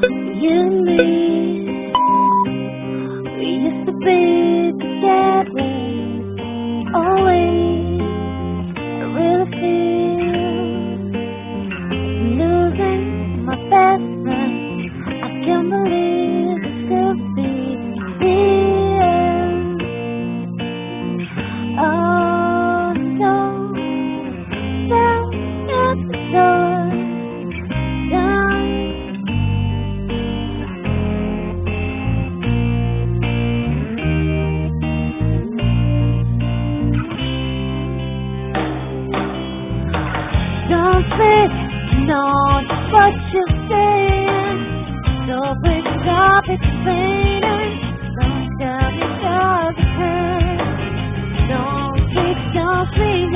You and me, we used to be together, Don't say no to what you're saying. So please stop explaining. Don't tell me the pain. Don't please, don't please,